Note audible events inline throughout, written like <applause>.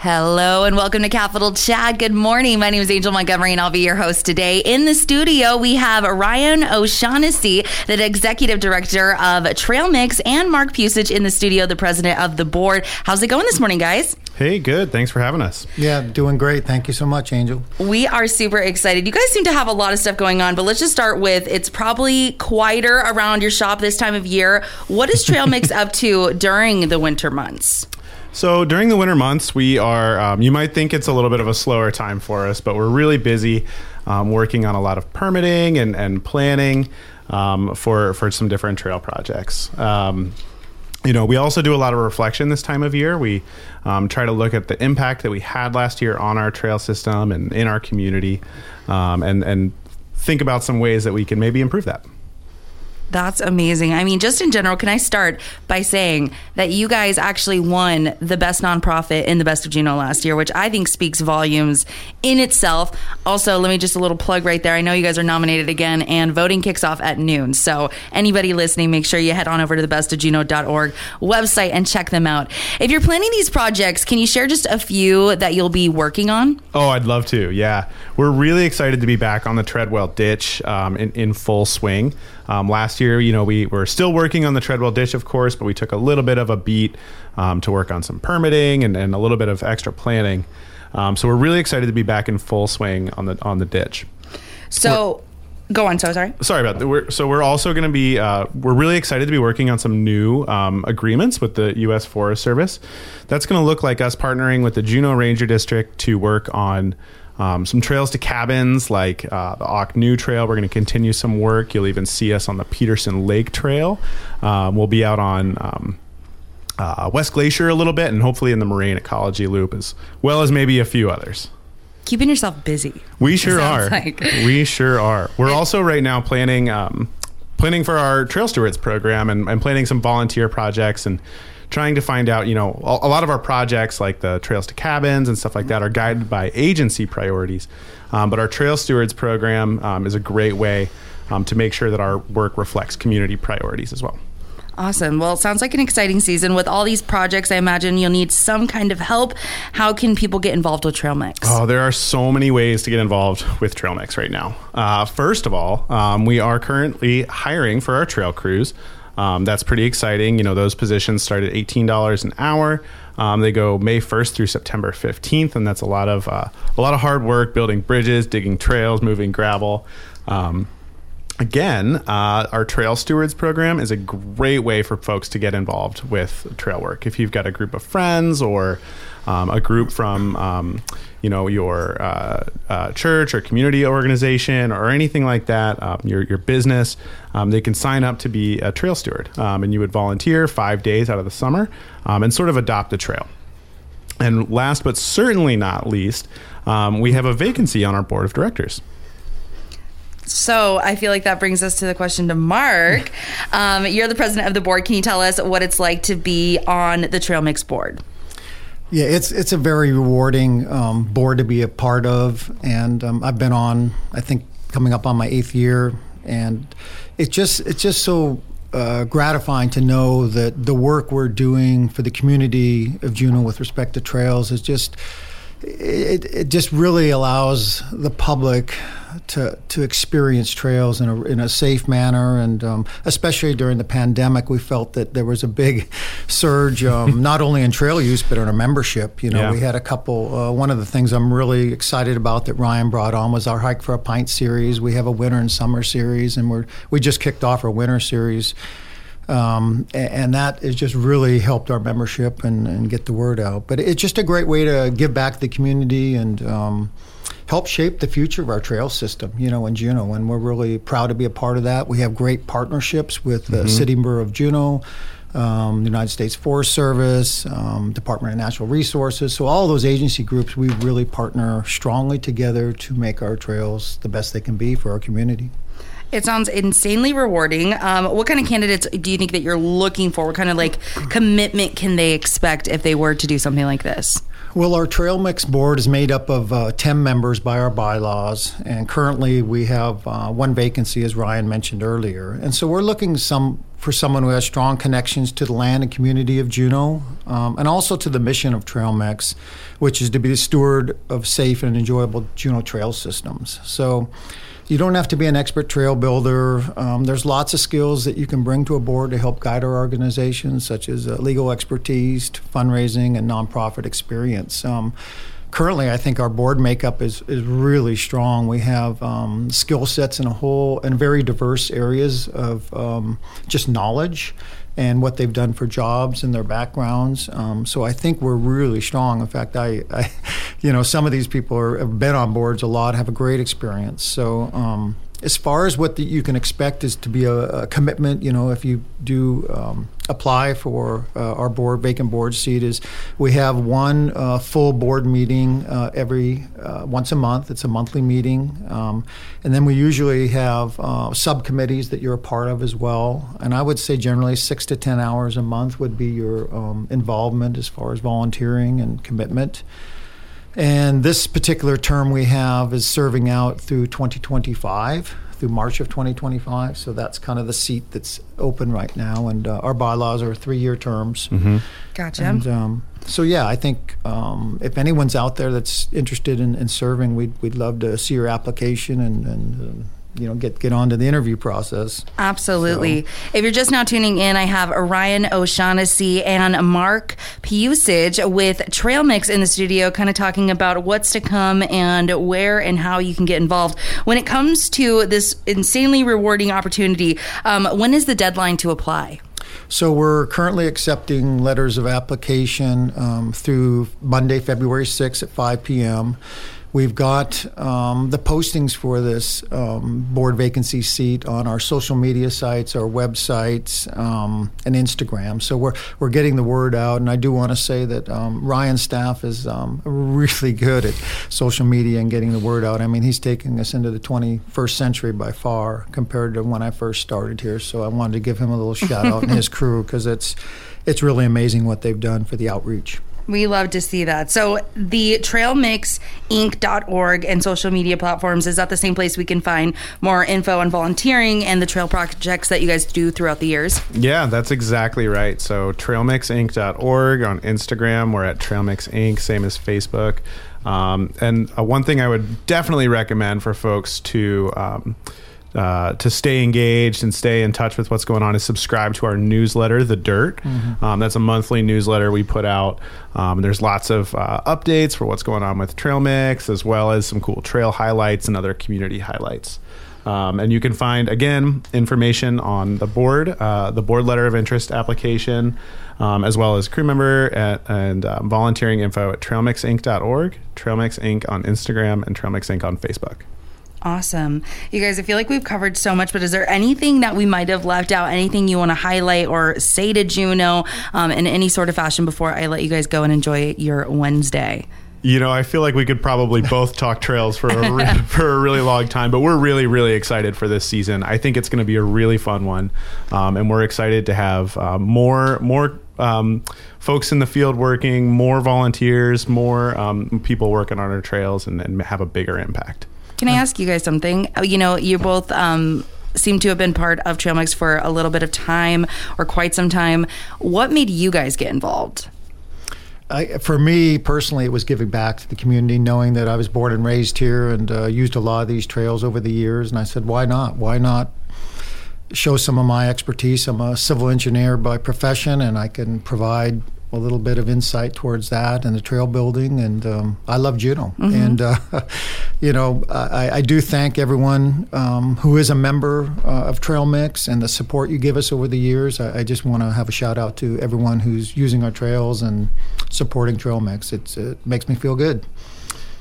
Hello and welcome to Capital Chat. Good morning. My name is Angel Montgomery and I'll be your host today. In the studio, we have Ryan O'Shaughnessy, the executive director of Trail Mix, and Mark Pusich in the studio, the president of the board. How's it going this morning, guys? Hey, good. Thanks for having us. Yeah, doing great. Thank you so much, Angel. We are super excited. You guys seem to have a lot of stuff going on, but let's just start with it's probably quieter around your shop this time of year. What is Trail Mix <laughs> up to during the winter months? So during the winter months, we are, um, you might think it's a little bit of a slower time for us, but we're really busy um, working on a lot of permitting and, and planning um, for, for some different trail projects. Um, you know, we also do a lot of reflection this time of year. We um, try to look at the impact that we had last year on our trail system and in our community um, and, and think about some ways that we can maybe improve that. That's amazing. I mean, just in general, can I start by saying that you guys actually won the best nonprofit in the best of Juneau last year, which I think speaks volumes in itself. Also, let me just a little plug right there. I know you guys are nominated again, and voting kicks off at noon. So, anybody listening, make sure you head on over to the bestofjuneau.org website and check them out. If you're planning these projects, can you share just a few that you'll be working on? Oh, I'd love to. Yeah. We're really excited to be back on the Treadwell ditch um, in, in full swing. Um, last year, you know, we were still working on the Treadwell ditch, of course, but we took a little bit of a beat um, to work on some permitting and, and, a little bit of extra planning. Um, so we're really excited to be back in full swing on the on the ditch. So. We're, Go on. So sorry. Sorry about that. We're, so we're also going to be. Uh, we're really excited to be working on some new um, agreements with the U.S. Forest Service. That's going to look like us partnering with the Juneau Ranger District to work on um, some trails to cabins like uh, the Auk Nu Trail. We're going to continue some work. You'll even see us on the Peterson Lake Trail. Um, we'll be out on um, uh, West Glacier a little bit, and hopefully in the Moraine Ecology Loop as well as maybe a few others. Keeping yourself busy. We sure are. Like. <laughs> We sure are. We're also right now planning um, planning for our Trail Stewards program and, and planning some volunteer projects and trying to find out, you know, a, a, lot of our projects like the Trails to Cabins and stuff like that are guided by agency priorities. Um, but our Trail Stewards program um, is a great way um, to make sure that our work reflects community priorities as well. Awesome. Well, it sounds like an exciting season. With all these projects, I imagine you'll need some kind of help. How can people get involved with Trail Mix? Oh, there are so many ways to get involved with Trail Mix right now. Uh, first of all, um, we are currently hiring for our trail crews. Um, that's pretty exciting. You know, those positions start at $18 an hour. Um, they go May 1st through September 15th, and that's a lot of uh, a lot of hard work building bridges, digging trails, moving gravel. Um, again, uh, our Trail Stewards program is a great way for folks to get involved with trail work. If you've got a group of friends or um, a group from um, you know your uh, uh, church or community organization or anything like that, um, your your business, um, they can sign up to be a trail steward, um, and you would volunteer five days out of the summer um, and sort of adopt the trail. And last but certainly not least, we have a vacancy on our board of directors. So I feel like that brings us to the question to Mark. <laughs> Um, you're the president of the board. Can you tell us what it's like to be on the Trail Mix board? Yeah, it's it's a very rewarding um, board to be a part of, and um, I've been on. I think coming up on my eighth year, and it's just it's just so uh, gratifying to know that the work we're doing for the community of Juneau with respect to trails is just it, it just really allows the public to to experience trails in a in a safe manner, and um, especially during the pandemic, we felt that there was a big <laughs> surge, um, <laughs> not only in trail use but in our membership. You know, yeah. we had a couple. Uh, one of the things I'm really excited about that Ryan brought on was our hike for a pint series. We have a winter and summer series, and we're we just kicked off our winter series. Um, and that has just really helped our membership and, and, get the word out. But it's just a great way to give back to the community and um, help shape the future of our trail system, you know, in Juneau. And we're really proud to be a part of that. We have great partnerships with the mm-hmm. City Borough of Juneau. Um, the United States Forest Service, um, Department of Natural Resources. So, all those agency groups, we really partner strongly together to make our trails the best they can be for our community. It sounds insanely rewarding. Um, what kind of candidates do you think that you're looking for? What kind of like commitment can they expect if they were to do something like this? Well, our trail mix board is made up of uh, 10 members by our bylaws, and currently we have uh, one vacancy, as Ryan mentioned earlier. And so we're looking some for someone who has strong connections to the land and community of Juneau, um, and also to the mission of Trail Mix, which is to be the steward of safe and enjoyable Juneau trail systems. So you don't have to be an expert trail builder. Um, there's lots of skills that you can bring to a board to help guide our organization, such as uh, legal expertise, fundraising, and nonprofit experience. Um, currently, I think our board makeup is, is really strong. We have um, skill sets in a whole and very diverse areas of um, just knowledge and what they've done for jobs and their backgrounds. Um, so I think we're really strong. In fact, I, I <laughs> you know, some of these people are, have been on boards a lot, have a great experience. So um, as far as what the, you can expect is to be a, a commitment, you know, if you do um, apply for uh, our board vacant board seat, is we have one uh, full board meeting uh, every uh, once a month. It's a monthly meeting, um, and then we usually have uh, subcommittees that you're a part of as well. And I would say generally six to ten hours a month would be your um, involvement as far as volunteering and commitment. And this particular term we have is serving out through 2025, through March of 2025. So that's kind of the seat that's open right now. And uh, our bylaws are three year terms. Mm-hmm. Gotcha. And um, so, yeah, I think um, if anyone's out there that's interested in, in, serving, we'd, we'd love to see your application and, and uh, you know get get on to the interview process. Absolutely. So. If you're just now tuning in, I have Ryan O'Shaughnessy and Mark Pusich with Trail Mix in the studio, kind of talking about what's to come and where and how you can get involved. When it comes to this insanely rewarding opportunity, um, when is the deadline to apply? So we're currently accepting letters of application um, through Monday, February 6th at 5 p.m. We've got um, the postings for this um, board vacancy seat on our social media sites, our websites, um, and Instagram. So we're we're getting the word out. And I do want to say that um, Ryan's staff is um, really good at social media and getting the word out. I mean, he's taking us into the 21st century by far compared to when I first started here. So I wanted to give him a little shout out and his <laughs> crew because it's it's really amazing what they've done for the outreach. We love to see that. So the trailmixinc.org and social media platforms is that the same place we can find more info on volunteering and the trail projects that you guys do throughout the years? Yeah, that's exactly right. So trailmixinc.org on Instagram, we're at trailmixinc, same as Facebook. Um, and uh, one thing I would definitely recommend for folks to um, uh, to stay engaged and stay in touch with what's going on is subscribe to our newsletter, The Dirt. Mm-hmm. Um, that's a monthly newsletter we put out. Um, there's lots of uh, updates for what's going on with Trail Mix, as well as some cool trail highlights and other community highlights. Um, and you can find again information on the board, uh, the board letter of interest application, um, as well as crew member at, and um, volunteering info at trailmixinc.org, Trailmix Inc. on Instagram, and Trailmix Inc. on Facebook. Awesome. You guys, I feel like we've covered so much, but is there anything that we might have left out? Anything you want to highlight or say to Juneau um, in any sort of fashion before I let you guys go and enjoy your Wednesday? You know, I feel like we could probably both talk trails for a re- <laughs> for a really long time, but we're really, really excited for this season. I think it's going to be a really fun one, um, and we're excited to have uh, more more um, folks in the field working, more volunteers, more um, people working on our trails, and, and have a bigger impact. Can I ask you guys something? Uh, you know, you both um, seem to have been part of Trail Mix for a little bit of time or quite some time. What made you guys get involved? I, for me personally, it was giving back to the community, knowing that I was born and raised here and uh, used a lot of these trails over the years. And I said, why not? Why not show some of my expertise? I'm a civil engineer by profession, and I can provide a little bit of insight towards that and the trail building. And um, I love Juneau. Mm-hmm. And, uh, <laughs> you know, I, I, do thank everyone um, who is a member uh, of Trail Mix and the support you give us over the years. I, I just want to have a shout out to everyone who's using our trails and supporting Trail Mix. It's, it makes me feel good.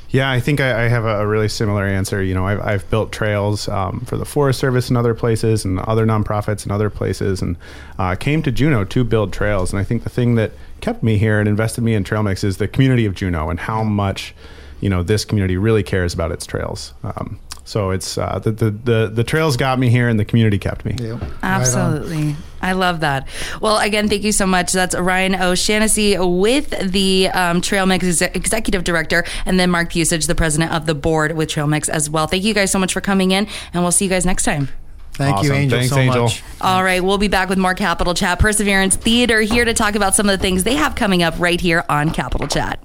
Yeah, I think I, I have a, really similar answer. You know, I've, I've built trails um, for the Forest Service and other places, and other nonprofits and other places, and uh, came to Juneau to build trails. And I think the thing that kept me here and invested me in Trail Mix is the community of Juneau and how much, you know, this community really cares about its trails. Um, So it's uh, the, the the the trails got me here, and the community kept me. Yep. Right. Absolutely. I love that. Well, again, thank you so much. That's Ryan O'Shaughnessy with the um, Trail Mix ex- Executive Director, and then Mark Pusich, the President of the Board with Trail Mix as well. Thank you guys so much for coming in, and we'll see you guys next time. Thank you, Angel, Thanks, so Angel. much. All right, we'll be back with more Capital Chat. Perseverance Theater here to talk about some of the things they have coming up right here on Capital Chat.